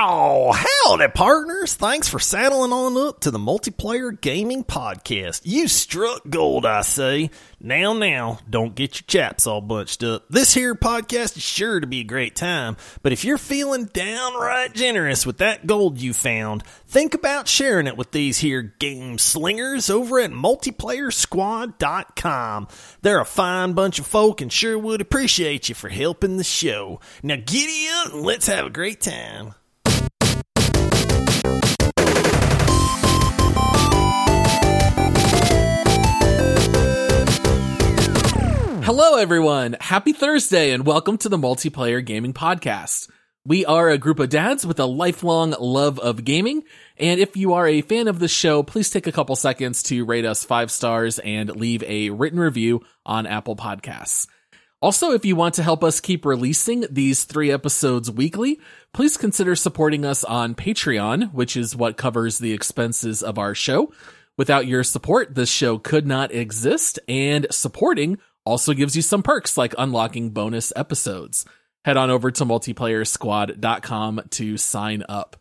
Oh, howdy, partners. Thanks for saddling on up to the Multiplayer Gaming Podcast. You struck gold, I say. Now, now, don't get your chaps all bunched up. This here podcast is sure to be a great time, but if you're feeling downright generous with that gold you found, think about sharing it with these here game slingers over at multiplayersquad.com. They're a fine bunch of folk and sure would appreciate you for helping the show. Now, giddy up and let's have a great time. Hello, everyone. Happy Thursday and welcome to the Multiplayer Gaming Podcast. We are a group of dads with a lifelong love of gaming. And if you are a fan of the show, please take a couple seconds to rate us five stars and leave a written review on Apple Podcasts. Also, if you want to help us keep releasing these three episodes weekly, please consider supporting us on Patreon, which is what covers the expenses of our show. Without your support, this show could not exist, and supporting also gives you some perks like unlocking bonus episodes. Head on over to multiplayersquad.com to sign up.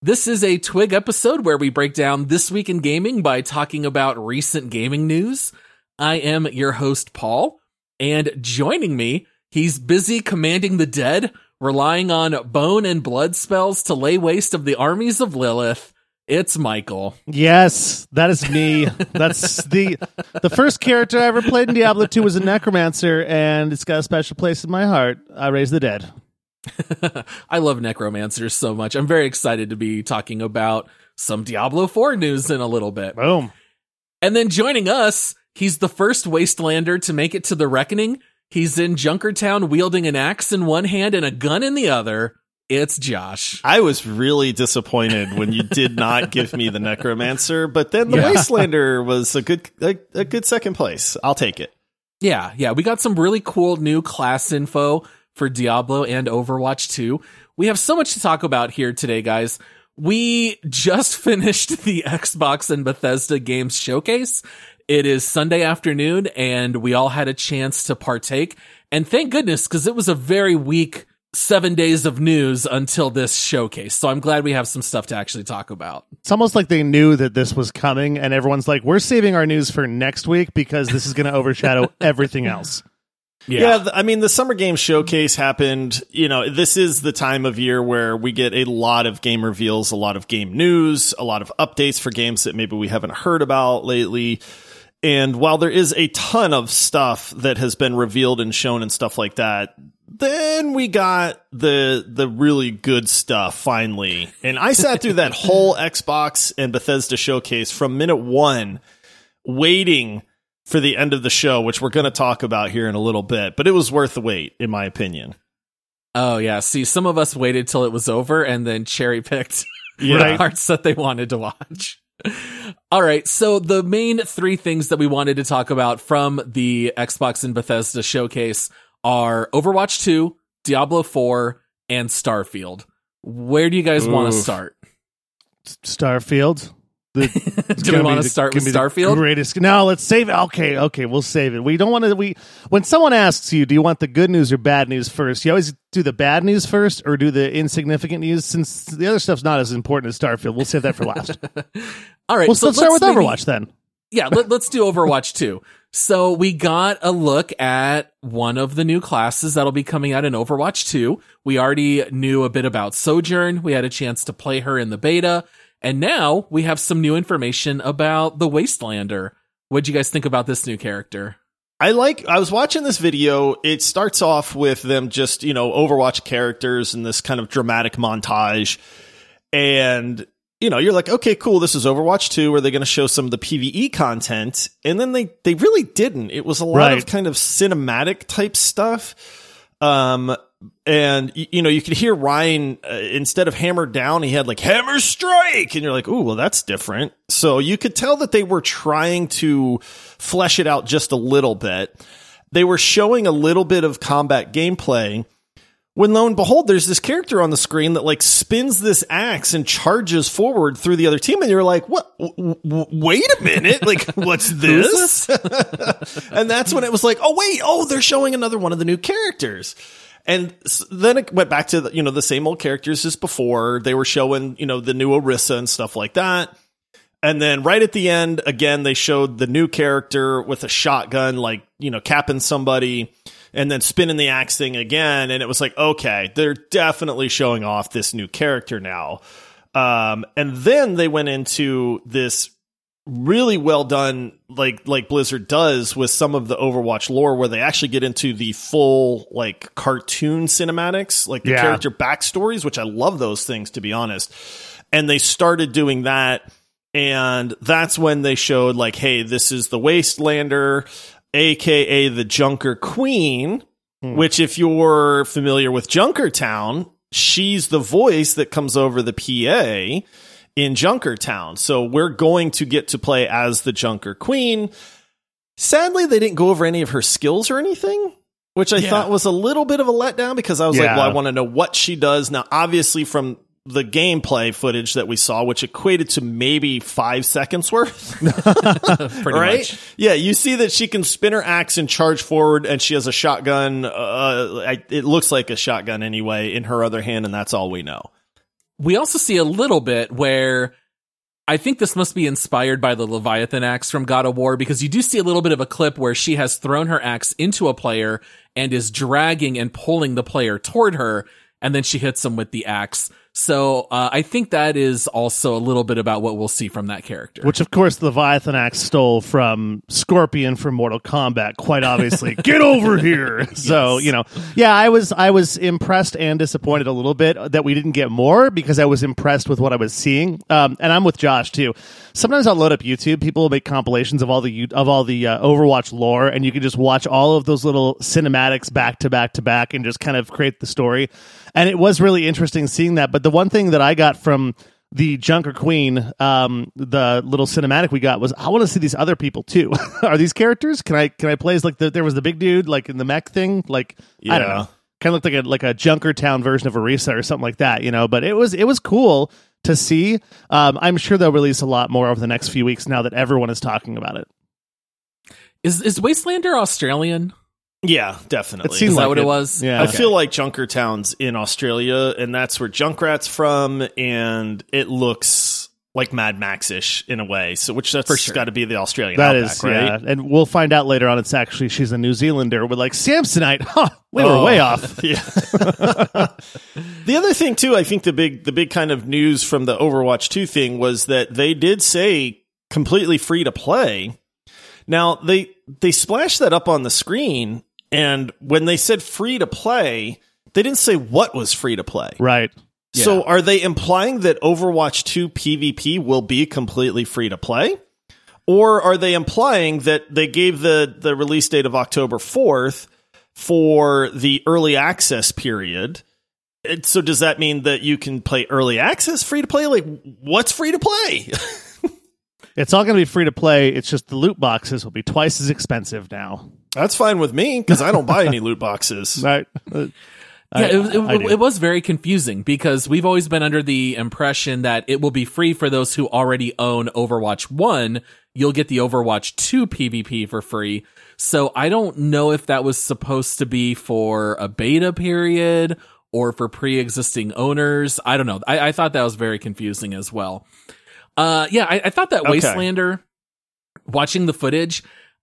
This is a Twig episode where we break down this week in gaming by talking about recent gaming news. I am your host, Paul, and joining me, he's busy commanding the dead, relying on bone and blood spells to lay waste of the armies of Lilith. It's Michael. Yes, that is me. That's the the first character I ever played in Diablo 2 was a necromancer, and it's got a special place in my heart. I raise the dead. I love necromancers so much. I'm very excited to be talking about some Diablo 4 news in a little bit. Boom. And then joining us, he's the first Wastelander to make it to the Reckoning. He's in Junkertown wielding an axe in one hand and a gun in the other. It's Josh. I was really disappointed when you did not give me the Necromancer, but then the Yeah. Wastelander was a good a, a good second place. I'll take it. Yeah, yeah, we got some really cool new class info for Diablo and Overwatch 2. We have so much to talk about here today, guys. We just finished the Xbox and Bethesda Games Showcase. It is Sunday afternoon and we all had a chance to partake. And thank goodness, because it was a very weak seven days of news until this showcase. So I'm glad we have some stuff to actually talk about. It's almost like they knew that this was coming, and everyone's like, "We're saving our news for next week because this is going to overshadow everything else." Yeah. th- I mean, the Summer Games Showcase happened. You know, this is the time of year where we get a lot of game reveals, a lot of game news, a lot of updates for games that maybe we haven't heard about lately. And while there is a ton of stuff that has been revealed and shown and stuff like that, then we got the the really good stuff finally. And I sat through that whole Xbox and Bethesda showcase from minute 1 waiting for the end of the show, which we're going to talk about here in a little bit, but it was worth the wait in my opinion. Oh yeah. See, some of us waited till it was over and then cherry picked Yeah. the parts that they wanted to watch. All right. So the main three things that we wanted to talk about from the Xbox and Bethesda showcase are Overwatch 2, Diablo 4, and Starfield. Where do you guys want to start? Starfield. The, Do we wanna start with Starfield? Greatest. No, let's save it. Okay, okay, we'll save it. We don't want to. We when someone asks you, do you want the good news or bad news first? You always do the bad news first, or do the insignificant news. Since the other stuff's not as important as Starfield, we'll save that for last. All right. Well, so let's start with maybe- Overwatch then. yeah, let, let's do Overwatch 2. So we got a look at one of the new classes that'll be coming out in Overwatch 2. We already knew a bit about Sojourn. We had a chance to play her in the beta. And now we have some new information about the Wastelander. What'd you guys think about this new character? I like I was watching this video. It starts off with them just, you know, Overwatch characters and this kind of dramatic montage. And you know, you're like, okay, cool. This is Overwatch 2. Are they going to show some of the PvE content? And then they, they really didn't. It was a lot Right. of kind of cinematic type stuff. Um, and you know, you could hear Ryan, uh, instead of hammer down, he had like hammer strike. And you're like, ooh, well, that's different. So you could tell that they were trying to flesh it out just a little bit. They were showing a little bit of combat gameplay when lo and behold, there's this character on the screen that like spins this axe and charges forward through the other team, and you're like, "What? W- w- wait a minute! Like, what's this?" and that's when it was like, "Oh wait, oh they're showing another one of the new characters." And then it went back to the, you know the same old characters as before. They were showing you know the new Orisa and stuff like that. And then right at the end, again, they showed the new character with a shotgun, like, you know, capping somebody and then spinning the axe thing again. And it was like, okay, they're definitely showing off this new character now. Um, and then they went into this really well done, like, like Blizzard does with some of the Overwatch lore where they actually get into the full, like, cartoon cinematics, like the Yeah. character backstories, which I love those things, to be honest. And they started doing that and that's when they showed like hey this is the wastelander aka the junker queen hmm. which if you're familiar with junkertown she's the voice that comes over the pa in junkertown. So we're going to get to play as the junker queen. Sadly they didn't go over any of her skills or anything which i Yeah. thought was a little bit of a letdown because i was like well i want to know what she does. Now obviously from the gameplay footage that we saw, which equated to maybe five seconds worth, Pretty right? much. Yeah, you see that she can spin her axe and charge forward, and she has a shotgun. Uh, I, it looks like a shotgun anyway in her other hand, and that's all we know. We also see a little bit where I think this must be inspired by the Leviathan axe from God of War because you do see a little bit of a clip where she has thrown her axe into a player and is dragging and pulling the player toward her, and then she hits him with the axe. So uh, I think that is also a little bit about what we'll see from that character. Which, of course, the Leviathan axe stole from Scorpion from Mortal Kombat. Quite obviously, get over here. So you know, yeah, I was I was impressed and disappointed a little bit that we didn't get more because I was impressed with what I was seeing. Um, and I'm with Josh too. Sometimes I'll load up YouTube. People will make compilations of all the of all the uh, Overwatch lore, and you can just watch all of those little cinematics back to back to back, and just kind of create the story. And it was really interesting seeing that. But the one thing that I got from the Junker Queen, um, the little cinematic we got was I want to see these other people too. Are these characters? Can I can I play as like the there was the big dude like in the mech thing? Like I don't know. Kind of looked like a like a Junker Town version of Orisa or something like that, you know. But it was it was cool to see. Um, I'm sure they'll release a lot more over the next few weeks now that everyone is talking about it. Is is Wastelander Australian? Yeah, definitely. It seemed Is that like what it was? Yeah. I Okay. feel like Junkertown's in Australia, and that's where Junkrat's from, and it looks like Mad Max ish in a way. So, which that's For sure. got to be the Australian That outback, is, right? yeah, and we'll find out later on. It's actually she's a New Zealander. We're like Samsonite. Huh, we were Oh, way off. Yeah. the other thing too, I think the big the big kind of news from the Overwatch 2 thing was that they did say completely free to play. Now, they they splashed that up on the screen and when they said free to play, they didn't say what was free to play. Right. So are they implying that Overwatch 2 PvP will be completely free to play? Or are they implying that they gave the, the release date of October 4th for the early access period? And so does that mean that you can play early access free to play? Like what's free to play? It's all going to be free to play. It's just the loot boxes will be twice as expensive now. That's fine with me because I don't buy any loot boxes. Right. Yeah, I- it, was- it, it was very confusing because we've always been under the impression that it will be free for those who already own Overwatch 1. You'll get the Overwatch 2 PvP for free. So I don't know if that was supposed to be for a beta period or for pre-existing owners. I don't know. I, I thought that was very confusing as well. Uh, yeah, I, I thought that Okay. Wastelander, watching the footage,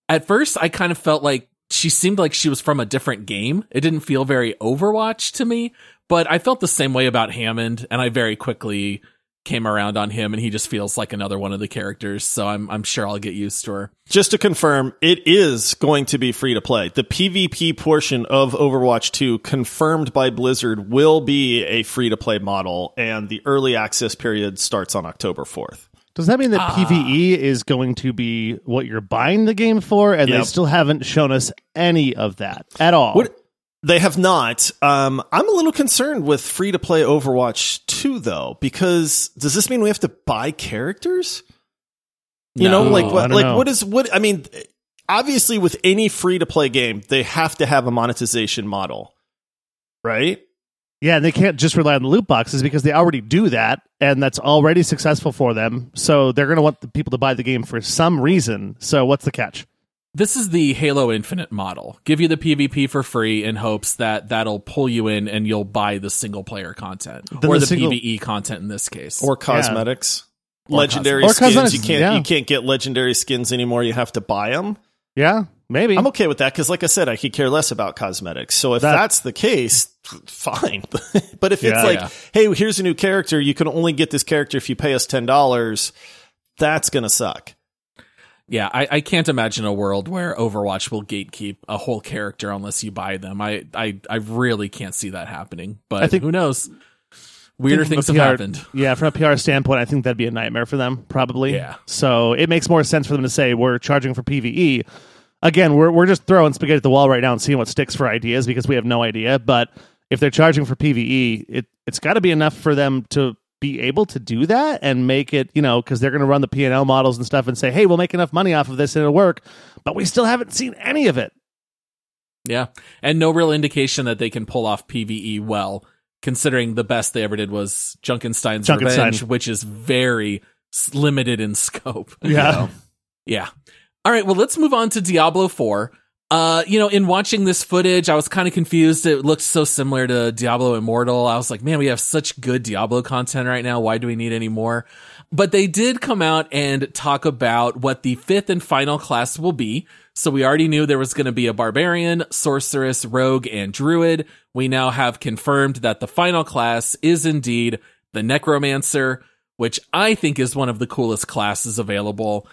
at first I kind of felt like she seemed like she was from a different game. It didn't feel very Overwatch to me, but I felt the same way about Hammond, and I very quickly came around on him, and he just feels like another one of the characters. So I'm I'm sure I'll get used to her. Just to confirm, it is going to be free to play. The PvP portion of Overwatch 2, confirmed by Blizzard, will be a free to play model, and the early access period starts on October 4th. Does that mean that Ah. PVE is going to be what you're buying the game for? And they still haven't shown us any of that at all. What they have not. Um, I'm a little concerned with free to play Overwatch 2, though, because does this mean we have to buy characters? You know, like what? Like know. what is what? I mean, obviously, with any free to play game, they have to have a monetization model, right? Yeah, and they can't just rely on the loot boxes because they already do that, and that's already successful for them. So they're going to want the people to buy the game for some reason. So what's the catch? this is the Halo Infinite model. Give you the PvP for free in hopes that that'll pull you in and you'll buy the single player content Then or the the, single- PvE content in this case. or cosmetics. Or legendary cos- or skins. cosmetics, you can't yeah. you can't get legendary skins anymore. You have to buy them. Yeah, maybe. I'm okay with that because, like I said, I could care less about cosmetics. So if That- that's the case, fine. but if it's like, Yeah. hey, here's a new character, you can only get this character if you pay us ten dollars. That's gonna suck. yeah, I, I can't imagine a world where Overwatch will gatekeep a whole character unless you buy them. I I, I really can't see that happening. But I think- who knows? Weirder things from have happened. Yeah, from a PR standpoint, I think that'd be a nightmare for them, probably. Yeah. So it makes more sense for them to say we're charging for PVE. Again, we're we're just throwing spaghetti at the wall right now and seeing what sticks for ideas because we have no idea. But if they're charging for PVE, it it's got to be enough for them to be able to do that and make it, you know, because they're going to run the P and L models and stuff and say, hey, we'll make enough money off of this and it'll work. But we still haven't seen any of it. Yeah. And no real indication that they can pull off PvE well, considering the best they ever did was Junkenstein's Junkenstein. Revenge, which is very limited in scope. you Yeah. know? Yeah. All right. Well, let's move on to Diablo 4. Uh, you know, in watching this footage, I was kind of confused. It looked so similar to Diablo Immortal. I was like, man, we have such good Diablo content right now. Why do we need any more? But they did come out and talk about what the fifth and final class will be. So we already knew there was going to be a barbarian, sorceress, rogue, and druid. We now have confirmed that the final class is indeed the necromancer, which I think is one of the coolest classes available.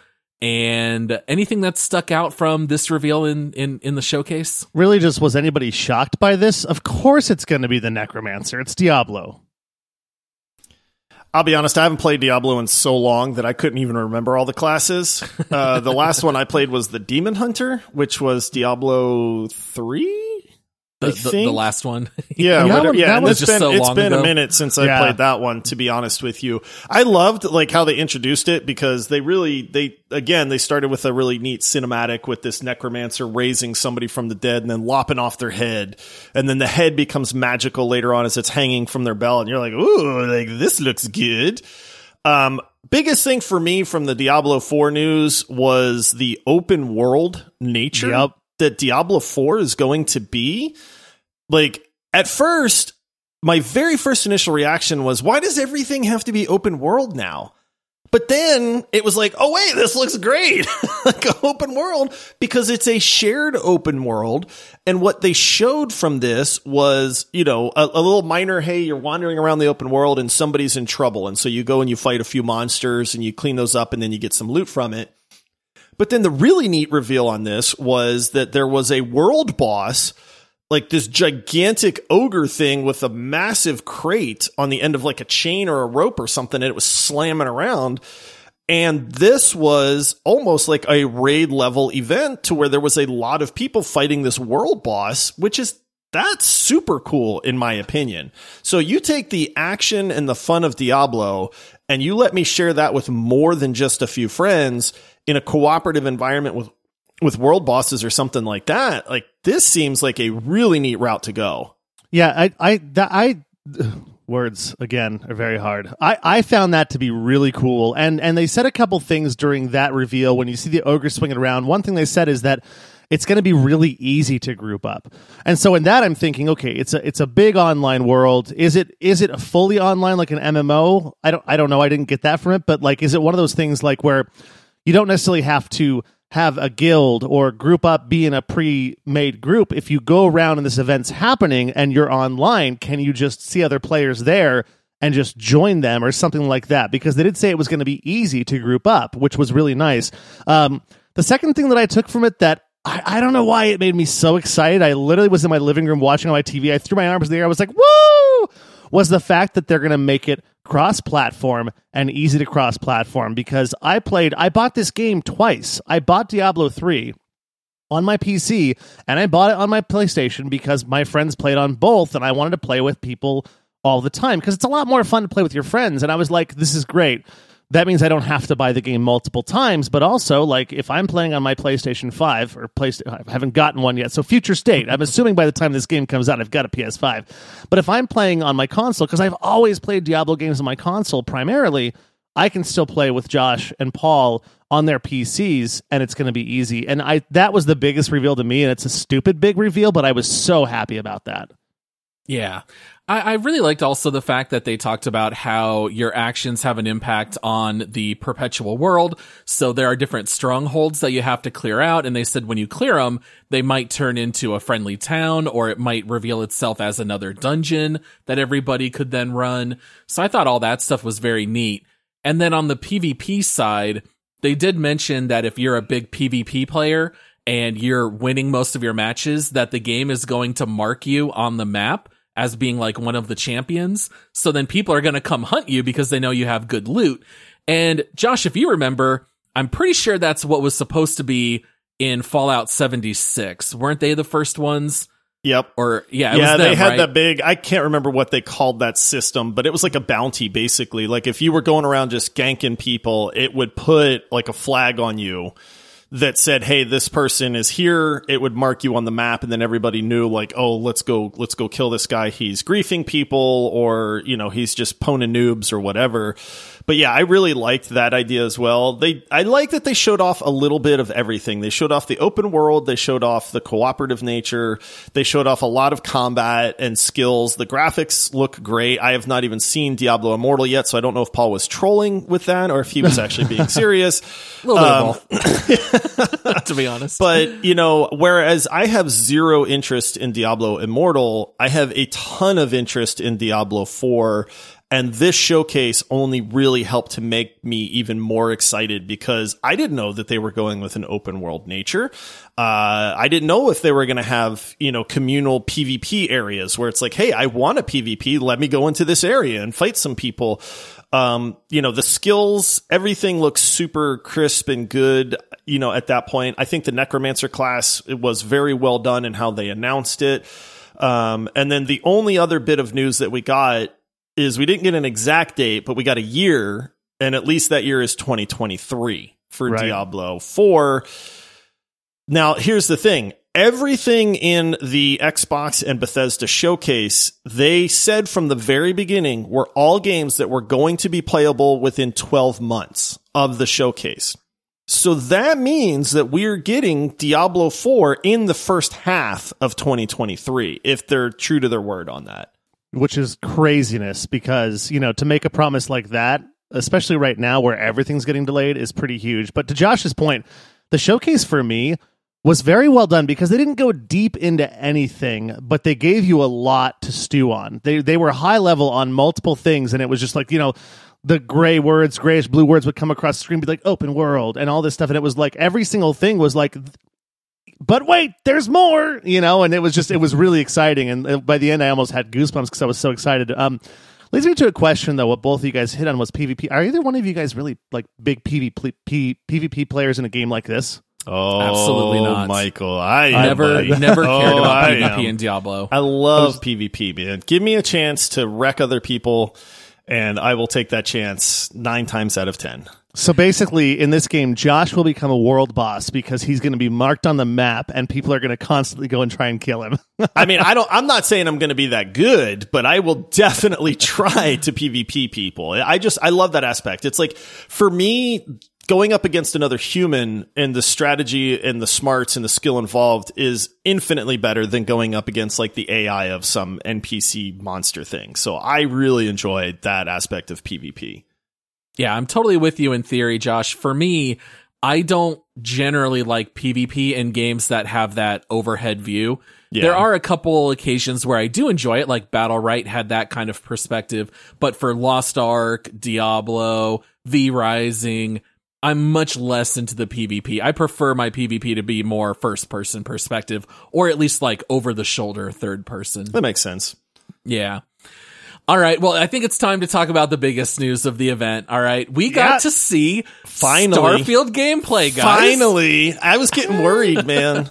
And anything that stuck out from this reveal in, in, in the showcase? Really, just was anybody shocked by this? Of course, it's going to be the Necromancer. It's Diablo. I'll be honest, I haven't played Diablo in so long that I couldn't even remember all the classes. Uh, the last one I played was the Demon Hunter, which was Diablo three. The, I the, the last one. Yeah, And that whatever- yeah. that and was just been so it's long been ago. a minute since I Yeah. played that one. To be honest with you, I loved like how they introduced it because they really they again they started with a really neat cinematic with this necromancer raising somebody from the dead and then lopping off their head, and then the head becomes magical later on as it's hanging from their belt, and you're like, ooh, like this looks good. Um, biggest thing for me from the Diablo 4 news was the open world nature Yep. that Diablo 4 is going to be. Like, at first, my very first initial reaction was, why does everything have to be open world now? But then it was like, oh wait, this looks great. like an open world because it's a shared open world. And what they showed from this was, you know, a, a little minor, hey, you're wandering around the open world and somebody's in trouble. And so you go and you fight a few monsters and you clean those up and then you get some loot from it. But then the really neat reveal on this was that there was a world boss, like this gigantic ogre thing with a massive crate on the end of like a chain or a rope or something, and it was slamming around. And this was almost like a raid level event to where there was a lot of people fighting this world boss, which is that's super cool in my opinion. So you take the action and the fun of Diablo and you let me share that with more than just a few friends in a cooperative environment with with world bosses or something like that. Like this seems like a really neat route to go. Yeah, I, I, that, I, words again are very hard. I, I found that to be really cool, and and they said a couple things during that reveal when you see the ogre swinging around. One thing they said is that it's going to be really easy to group up, and so in that I'm thinking, okay, it's a it's a big online world. Is it is it a fully online like an MMO? I don't I don't know. I didn't get that from it, but like, is it one of those things like where you don't necessarily have to have a guild or group up be in a pre-made group if you go around and this event's happening and you're online can you just see other players there and just join them or something like that? Because they did say it was going to be easy to group up which was really nice. Um, the second thing that i took from it that I, I don't know why it made me so excited. I literally was in my living room watching on my tv i threw my arms in the air. I was like woo! was the fact that they're going to make it cross platform and easy to cross platform because I played, I bought this game twice. I bought Diablo 3 on my PC and I bought it on my PlayStation because my friends played on both and I wanted to play with people all the time because it's a lot more fun to play with your friends. And I was like, this is great. That means I don't have to buy the game multiple times, but also like if I'm playing on my PlayStation 5 or PlayStation, I haven't gotten one yet. So future state, I'm assuming by the time this game comes out, I've got a PS5. But if I'm playing on my console, because I've always played Diablo games on my console primarily, I can still play with Josh and Paul on their PCs and it's going to be easy. And I that was the biggest reveal to me and it's a stupid big reveal, but I was so happy about that. Yeah. I, I, really liked also the fact that they talked about how your actions have an impact on the perpetual world. So there are different strongholds that you have to clear out. And they said when you clear them, they might turn into a friendly town or it might reveal itself as another dungeon that everybody could then run. So I thought all that stuff was very neat. And then on the PvP side, they did mention that if you're a big PvP player and you're winning most of your matches, that the game is going to mark you on the map as being like one of the champions. So then people are going to come hunt you because they know you have good loot. And Josh, if you remember, I'm pretty sure that's what was supposed to be in Fallout 76. Weren't they the first ones? Yep. Or yeah, yeah, them, they had right? that big. I can't remember what they called that system, but it was like a bounty, basically. Like if you were going around just ganking people, it would put like a flag on you that said, "Hey, this person is here." It would mark you on the map, and then everybody knew, like, "Oh, let's go, let's go kill this guy. He's griefing people, or you know, he's just poning noobs or whatever." But yeah, I really liked that idea as well. They, I like that they showed off a little bit of everything. They showed off the open world. They showed off the cooperative nature. They showed off a lot of combat and skills. The graphics look great. I have not even seen Diablo Immortal yet, so I don't know if Paul was trolling with that or if he was actually being serious. a little um, bit both, to be honest. But you know, whereas I have zero interest in Diablo Immortal, I have a ton of interest in Diablo Four and this showcase only really helped to make me even more excited because I didn't know that they were going with an open world nature. Uh, I didn't know if they were going to have, you know, communal PvP areas where it's like, Hey, I want a PvP. Let me go into this area and fight some people. Um, you know, the skills, everything looks super crisp and good. You know, at that point, I think the necromancer class, it was very well done in how they announced it. Um, and then the only other bit of news that we got is we didn't get an exact date, but we got a year, and at least that year is 2023 for right. Diablo 4. Now, here's the thing. Everything in the Xbox and Bethesda showcase, they said from the very beginning were all games that were going to be playable within 12 months of the showcase. So that means that we're getting Diablo 4 in the first half of 2023, if they're true to their word on that which is craziness because you know to make a promise like that especially right now where everything's getting delayed is pretty huge. But to josh's point the showcase for me was very well done because they didn't go deep into anything but they gave you a lot to stew on. They they were high level on multiple things and it was just like you know the gray words grayish blue words would come across the screen be like open world and all this stuff. And it was like every single thing was like but wait, there's more, you know, and it was just, it was really exciting. And uh, by the end, I almost had goosebumps because I was so excited. Um, leads me to a question though. What both of you guys hit on was PvP. Are either one of you guys really like big PvP, PvP players in a game like this? Oh, absolutely not, Michael. I never, never cared oh, about PvP in Diablo. I love I was, PvP, man. Give me a chance to wreck other people, and I will take that chance nine times out of ten. So basically, in this game, Josh will become a world boss because he's going to be marked on the map, and people are going to constantly go and try and kill him. I mean, I don't. I'm not saying I'm going to be that good, but I will definitely try to PvP people. I just I love that aspect. It's like for me, going up against another human and the strategy and the smarts and the skill involved is infinitely better than going up against like the AI of some NPC monster thing. So I really enjoyed that aspect of PvP. Yeah, I'm totally with you in theory, Josh. For me, I don't generally like PvP in games that have that overhead view. Yeah. There are a couple occasions where I do enjoy it, like Battlerite had that kind of perspective. But for Lost Ark, Diablo, V Rising, I'm much less into the PvP. I prefer my PvP to be more first person perspective, or at least like over the shoulder third person. That makes sense. Yeah. All right. Well, I think it's time to talk about the biggest news of the event. All right. We got yeah. to see finally Starfield gameplay, guys. Finally. I was getting worried, man.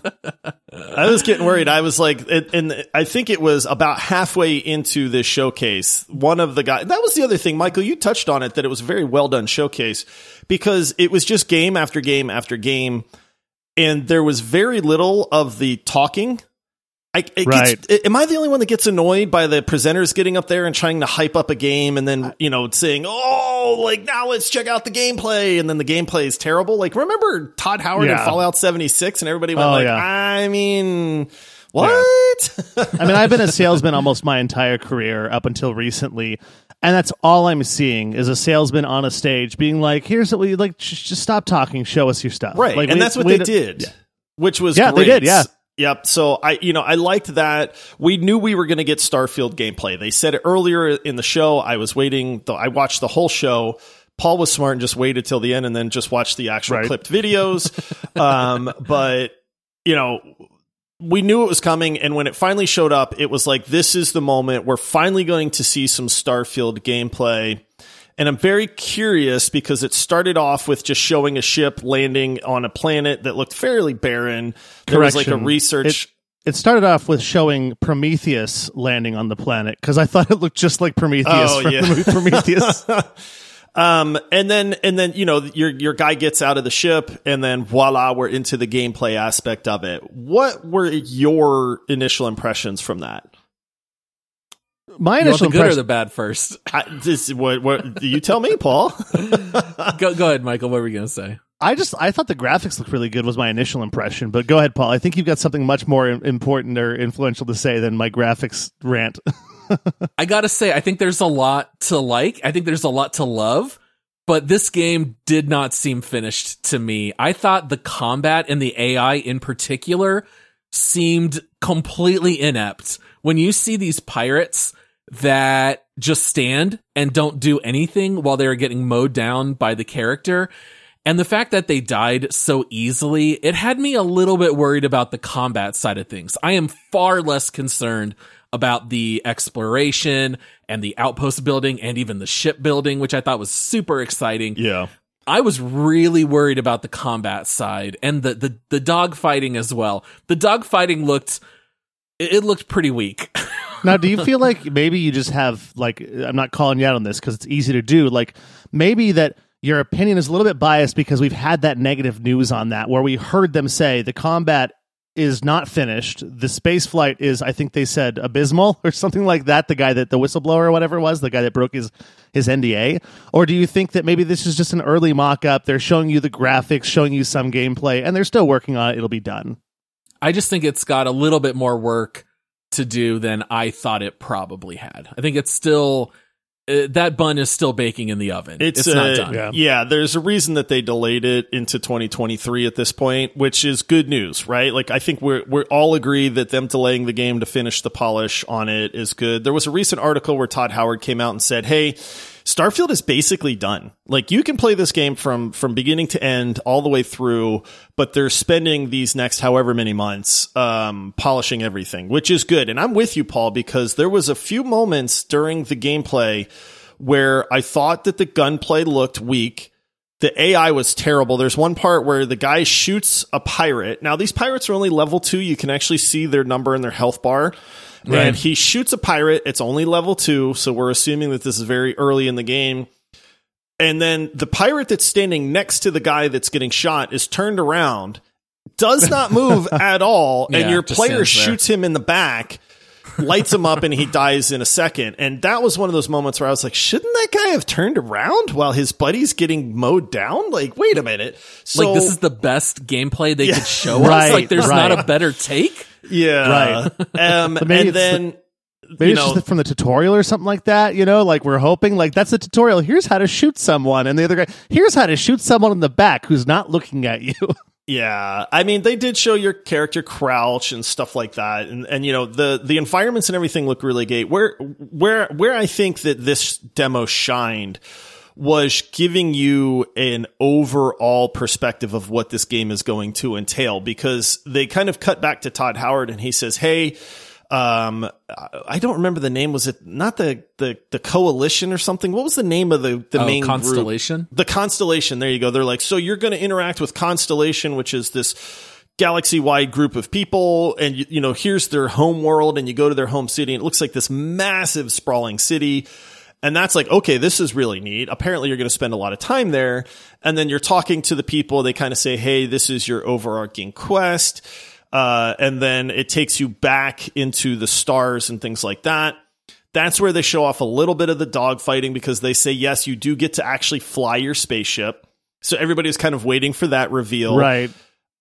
I was getting worried. I was like, and I think it was about halfway into this showcase. One of the guys, that was the other thing, Michael, you touched on it, that it was a very well done showcase because it was just game after game after game. And there was very little of the talking I, right. Gets, am I the only one that gets annoyed by the presenters getting up there and trying to hype up a game and then, you know, saying, oh, like now let's check out the gameplay. And then the gameplay is terrible. Like, remember Todd Howard Yeah. in Fallout 76 and everybody went Oh, like, yeah. I mean, what? I mean, I've been a salesman almost my entire career up until recently, and that's all I'm seeing is a salesman on a stage being like, "Here's what we like. Just, just stop talking. Show us your stuff." Right. Like, and that's what they did, which was Yeah, they did, yeah. Yep. So I, you know, I liked that. We knew we were going to get Starfield gameplay. They said it earlier in the show. I was waiting. Though I watched the whole show. Paul was smart and just waited till the end and then just watched the actual Right. clipped videos. um, but you know, we knew it was coming, and when it finally showed up, it was like this is the moment we're finally going to see some Starfield gameplay. And I'm very curious because it started off with just showing a ship landing on a planet that looked fairly barren. There was like a research. It started off with showing Prometheus landing on the planet because I thought it looked just like Prometheus Oh, from yeah. the movie Prometheus. um, and then and then you know your your guy gets out of the ship, and then voila, we're into the gameplay aspect of it. What were your initial impressions from that? My You want initial the good or the bad first? I, this what what do you tell me, Paul? go, go ahead, Michael. What were we going to say? I just I thought the graphics looked really good was my initial impression. But go ahead, Paul. I think you've got something much more important or influential to say than my graphics rant. I gotta say, I think there's a lot to like. I think there's a lot to love, but this game did not seem finished to me. I thought the combat and the AI in particular seemed completely inept. When you see these pirates that just stand and don't do anything while they're getting mowed down by the character, and the fact that they died so easily, it had me a little bit worried about the combat side of things. I am far less concerned about the exploration and the outpost building and even the ship building, which I thought was super exciting. yeah. I was really worried about the combat side and the the, the dog fighting as well. The dog fighting looked it it looked pretty weak. now, do you feel like maybe you just have like I'm not calling you out on this because it's easy to do. Like maybe that your opinion is a little bit biased because we've had that negative news on that where we heard them say the combat is not finished. The space flight is, I think they said, abysmal or something like that. The guy that the whistleblower or whatever was, the guy that broke his his NDA. Or do you think that maybe this is just an early mock up? They're showing you the graphics, showing you some gameplay, and they're still working on it. It'll be done. I just think it's got a little bit more work to do than I thought it probably had. I think it's still uh, that bun is still baking in the oven. It's, It's, not uh, done. yeah. Yeah, there's a reason that they delayed it into 2023 at this point, which is good news, right? Like I think we're we all agree that them delaying the game to finish the polish on it is good. There was a recent article where Todd Howard came out and said, "Hey, Starfield is basically done. Like you can play this game from from beginning to end all the way through, but they're spending these next however many months um polishing everything, which is good. And I'm with you Paul because there was a few moments during the gameplay where I thought that the gunplay looked weak. The AI was terrible. There's one part where the guy shoots a pirate. Now these pirates are only level 2. You can actually see their number in their health bar. Right. And he shoots a pirate. It's only level 2, so we're assuming that this is very early in the game. And then the pirate that's standing next to the guy that's getting shot is turned around, does not move at all, and your player shoots him in the back, lights him up, and he dies in a second. And that was one of those moments where I was like, shouldn't that guy have turned around while his buddy's getting mowed down? Like, wait a minute. So like this is the best gameplay they Yeah. could show Right, us. Like there's right. not a better take. yeah, Um, maybe and it's then Maybe you it's know, just from the tutorial or something like that, you know, like we're hoping like that's the tutorial. Here's how to shoot someone. And the other guy, here's how to shoot someone in the back who's not looking at you. Yeah, I mean, they did show your character crouch and stuff like that, and and you know the the environments and everything look really great. Where where where I think that this demo shined was giving you an overall perspective of what this game is going to entail because they kind of cut back to Todd Howard and he says, "Hey." Um, I don't remember the name. Was it not the the the coalition or something? What was the name of the the Oh, main group? Constellation. the constellation there you go they're like so you're going to interact with constellation which is this galaxy wide group of people and you, you know here's their home world and you go to their home city and it looks like this massive sprawling city and that's like okay this is really neat apparently you're going to spend a lot of time there and then you're talking to the people they kind of say hey this is your overarching quest uh, and then it takes you back into the stars and things like that That's where they show off a little bit of the dogfighting because they say, yes, you do get to actually fly your spaceship. So everybody was kind of waiting for that reveal. Right.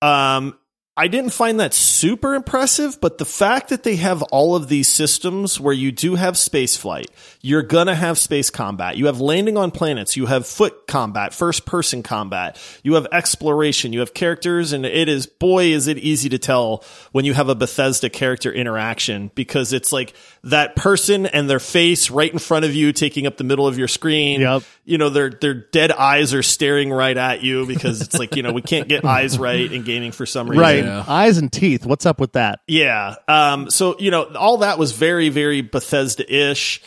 Um, I didn't find that super impressive, but the fact that they have all of these systems where you do have space flight, you're gonna have space combat. You have landing on planets, you have foot combat, first person combat, you have exploration, you have characters, and it is, boy, is it easy to tell when you have a Bethesda character interaction because it's like that person and their face right in front of you taking up the middle of your screen. Yep. You know, their, their dead eyes are staring right at you because it's like, you know, we can't get eyes right in gaming for some reason. Right. Yeah. Eyes and teeth. What's up with that? Yeah. Um, so, you know, all that was very, very Bethesda ish.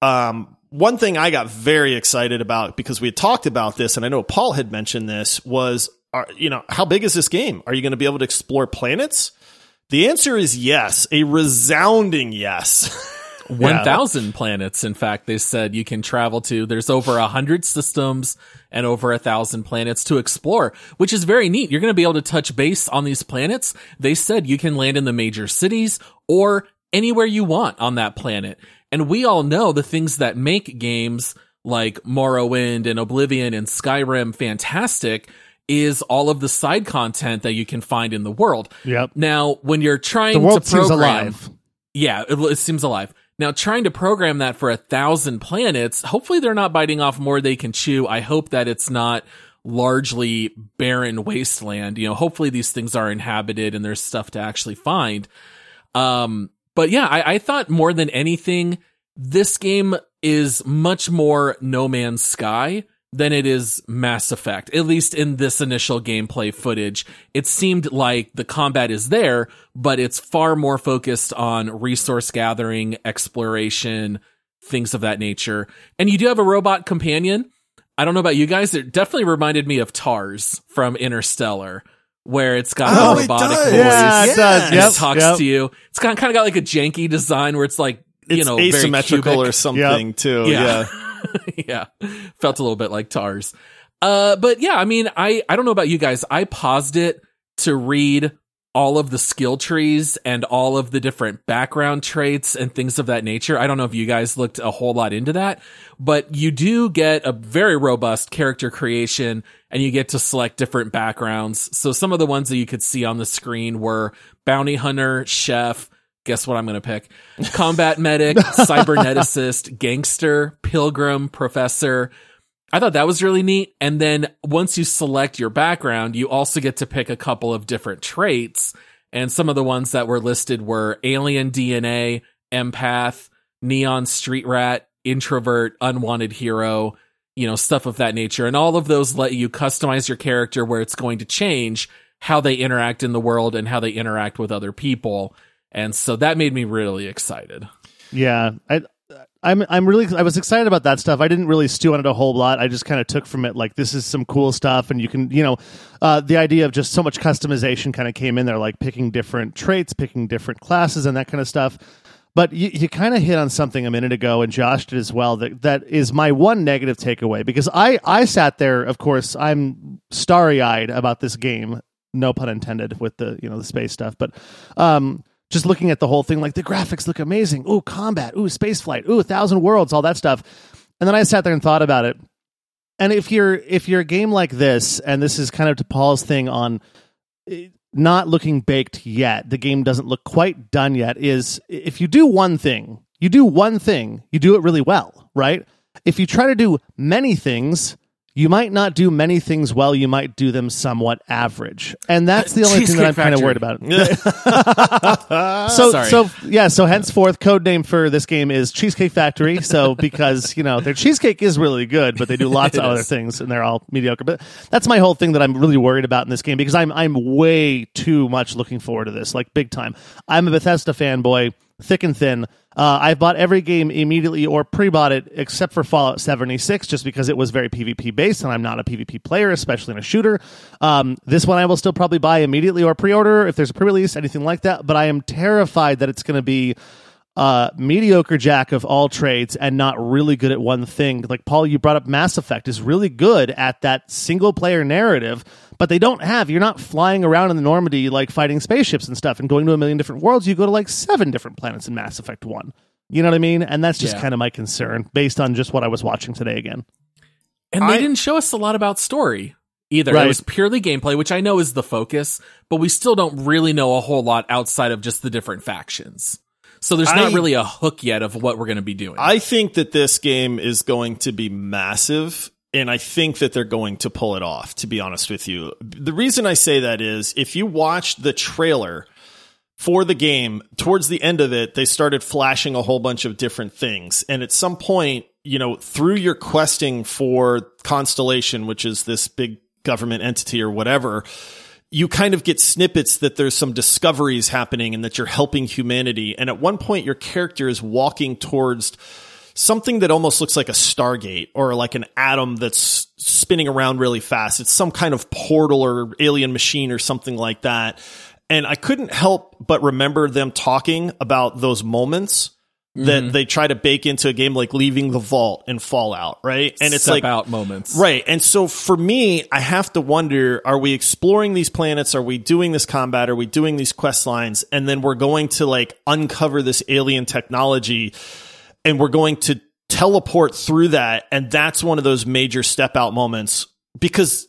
Um, one thing I got very excited about because we had talked about this, and I know Paul had mentioned this, was, are, you know, how big is this game? Are you going to be able to explore planets? The answer is yes, a resounding yes. 1,000 planets. In fact, they said you can travel to. There's over a hundred systems and over a thousand planets to explore, which is very neat. You're going to be able to touch base on these planets. They said you can land in the major cities or anywhere you want on that planet. And we all know the things that make games like Morrowind and Oblivion and Skyrim fantastic is all of the side content that you can find in the world. Yep. Now, when you're trying The world to seems alive. yeah, it, it seems alive. Now, trying to program that for a thousand planets, hopefully they're not biting off more they can chew. I hope that it's not largely barren wasteland. You know, hopefully these things are inhabited and there's stuff to actually find. Um, but yeah, I, I thought more than anything, this game is much more No Man's Sky than it is Mass Effect. At least in this initial gameplay footage, it seemed like the combat is there, but it's far more focused on resource gathering, exploration, things of that nature. And you do have a robot companion. I don't know about you guys. It definitely reminded me of TARS from Interstellar, where it's got Oh, a it robotic does. voice. Yeah, it does. and Yep. it talks yep. to you. It's kind of, kind of got like a janky design where it's like, you it's know, very asymmetrical cubic. or something too. Yeah. yeah. yeah. Felt a little bit like TARS. Uh, but yeah, I mean, I, I don't know about you guys. I paused it to read all of the skill trees and all of the different background traits and things of that nature. I don't know if you guys looked a whole lot into that, but you do get a very robust character creation and you get to select different backgrounds. So some of the ones that you could see on the screen were bounty hunter, chef, guess what I'm going to pick? Combat medic, cyberneticist, gangster, pilgrim, professor. I thought that was really neat. And then once you select your background, you also get to pick a couple of different traits. And some of the ones that were listed were alien DNA, empath, neon street rat, introvert, unwanted hero, you know, stuff of that nature. And all of those let you customize your character where it's going to change how they interact in the world and how they interact with other people. And so that made me really excited. Yeah, I, I'm I'm really I was excited about that stuff. I didn't really stew on it a whole lot. I just kind of took from it like this is some cool stuff, and you can you know, uh, the idea of just so much customization kind of came in there, like picking different traits, picking different classes, and that kind of stuff. But you, you kind of hit on something a minute ago, and Josh did as well. That that is my one negative takeaway because I I sat there. Of course, I'm starry eyed about this game. No pun intended with the you know the space stuff, but um, just looking at the whole thing, like the graphics look amazing. Ooh, combat. Ooh, space flight. Ooh, a thousand worlds. All that stuff. And then I sat there and thought about it. And if you're if you're a game like this, and this is kind of to Paul's thing on eh, not looking baked yet, the game doesn't look quite done yet. Is if you do one thing, you do one thing, you do it really well, right? If you try to do many things, you might not do many things well. You might do them somewhat average, and that's the only thing that I'm Cheesecake kind of worried about. so Sorry. so yeah so henceforth code name for this game is cheesecake factory so because you know their cheesecake is really good but they do lots of other things and they're all mediocre but that's my whole thing that i'm really worried about in this game because i'm i'm way too much looking forward to this like big time i'm a bethesda fanboy thick and thin uh, I've bought every game immediately or pre-bought it except for Fallout 76 just because it was very PvP based and I'm not a PvP player, especially in a shooter. Um, this one I will still probably buy immediately or pre-order if there's a pre-release, anything like that. But I am terrified that it's going to be uh, mediocre jack of all trades and not really good at one thing. Like Paul, you brought up Mass Effect is really good at that single player narrative, but they don't have. You're not flying around in the Normandy like fighting spaceships and stuff and going to a million different worlds. You go to like seven different planets in Mass Effect One. You know what I mean? And that's just Yeah. kind of my concern based on just what I was watching today again. And they I- didn't show us a lot about story either. It was purely gameplay, which I know is the focus, but we still don't really know a whole lot outside of just the different factions. So there's not I- really a hook yet of what we're going to be doing. I think that this game is going to be massive. And I think that they're going to pull it off, to be honest with you. The reason I say that is if you watched the trailer for the game, towards the end of it, they started flashing a whole bunch of different things. And at some point, you know, through your questing for Constellation, which is this big government entity or whatever, you kind of get snippets that there's some discoveries happening and that you're helping humanity. And at one point, your character is walking towards something that almost looks like a Stargate or like an atom that's spinning around really fast. It's some kind of portal or alien machine or something like that. And I couldn't help but remember them talking about those moments that mm-hmm. they try to bake into a game like leaving the vault and Fallout, right? And it's Step like out moments. Right. And so for me, I have to wonder, are we exploring these planets? Are we doing this combat? Are we doing these quest lines? And then we're going to like uncover this alien technology and we're going to teleport through that. And that's one of those major step out moments because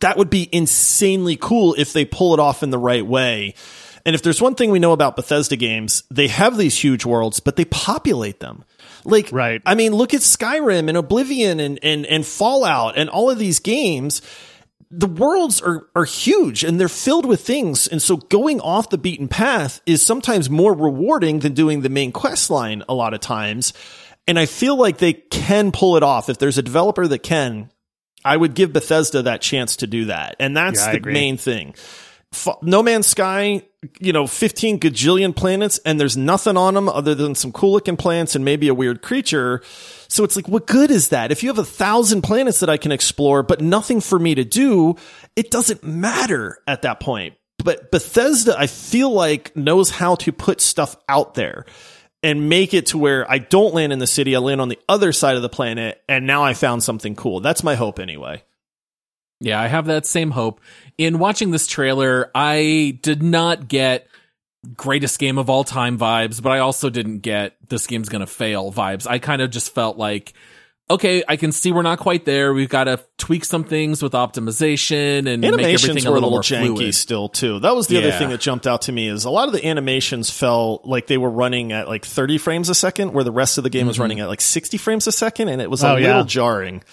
that would be insanely cool if they pull it off in the right way. And if there's one thing we know about Bethesda games, they have these huge worlds, but they populate them. Like, Right. I mean, look at Skyrim and Oblivion and, and, and Fallout and all of these games. The worlds are, are huge and they're filled with things. And so going off the beaten path is sometimes more rewarding than doing the main quest line a lot of times. And I feel like they can pull it off. If there's a developer that can, I would give Bethesda that chance to do that. And that's Yeah, the main thing. No Man's Sky, you know, 15 gajillion planets and there's nothing on them other than some cool looking plants and maybe a weird creature. So it's like, what good is that? If you have a thousand planets that I can explore, but nothing for me to do, it doesn't matter at that point. But Bethesda, I feel like knows how to put stuff out there and make it to where I don't land in the city. I land on the other side of the planet. And now I found something cool. That's my hope anyway. Yeah, I have that same hope. In watching this trailer, I did not get greatest game of all time vibes, but I also didn't get this game's going to fail vibes. I kind of just felt like, okay, I can see we're not quite there. We've got to tweak some things with optimization and make animations everything were a little, little more janky fluid. still too. That was the other thing that jumped out to me is a lot of the animations felt like they were running at like 30 frames a second, where the rest of the game was Mm-hmm. running at like 60 frames a second, and it was a Oh, little yeah. jarring.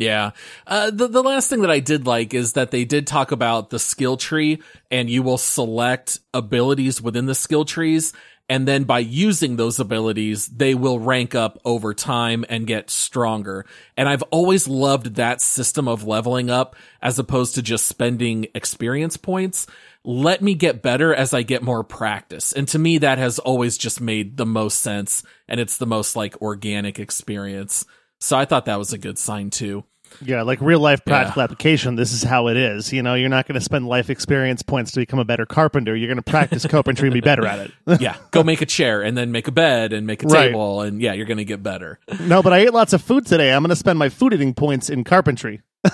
Yeah. Uh, the, the last thing that I did like is that they did talk about the skill tree and you will select abilities within the skill trees. And then by using those abilities, they will rank up over time and get stronger. And I've always loved that system of leveling up as opposed to just spending experience points. Let me get better as I get more practice. And to me, that has always just made the most sense. And it's the most like organic experience. So I thought that was a good sign too. Yeah, like real life practical application. This is how it is. You know, you're not going to spend life experience points to become a better carpenter. You're going to practice carpentry and be better at it. yeah, go make a chair and then make a bed and make a Right. table and yeah, you're going to get better. no, but I ate lots of food today. I'm going to spend my food eating points in carpentry.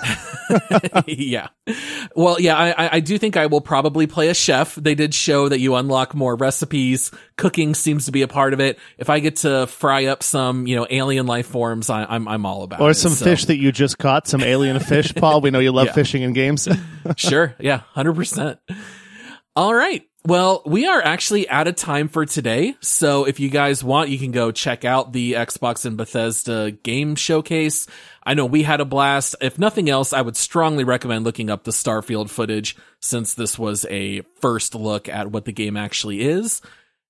yeah. Well, yeah, I, I- do think I will probably play a chef. They did show that you unlock more recipes. Cooking seems to be a part of it. If I get to fry up some, you know, alien life forms, I, I'm I'm all about Or it. Or some So, fish that you just caught, some alien fish, Paul. We know you love Yeah. fishing in games. sure. Yeah. 100%. All right. Well, we are actually out of time for today. So if you guys want, you can go check out the Xbox and Bethesda game showcase. I know we had a blast. If nothing else, I would strongly recommend looking up the Starfield footage since this was a first look at what the game actually is.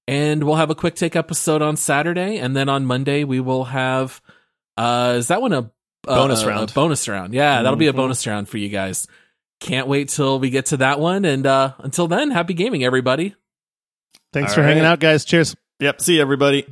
And we'll have a quick take episode on Saturday. And then on Monday, we will have, uh, is that one a, a- Bonus a- round. A bonus round. Yeah. That'll be a Mhm. bonus round for you guys can't wait till we get to that one. And uh, until then, happy gaming, everybody. Thanks All for hanging out, guys. Cheers. Yep. See you, everybody.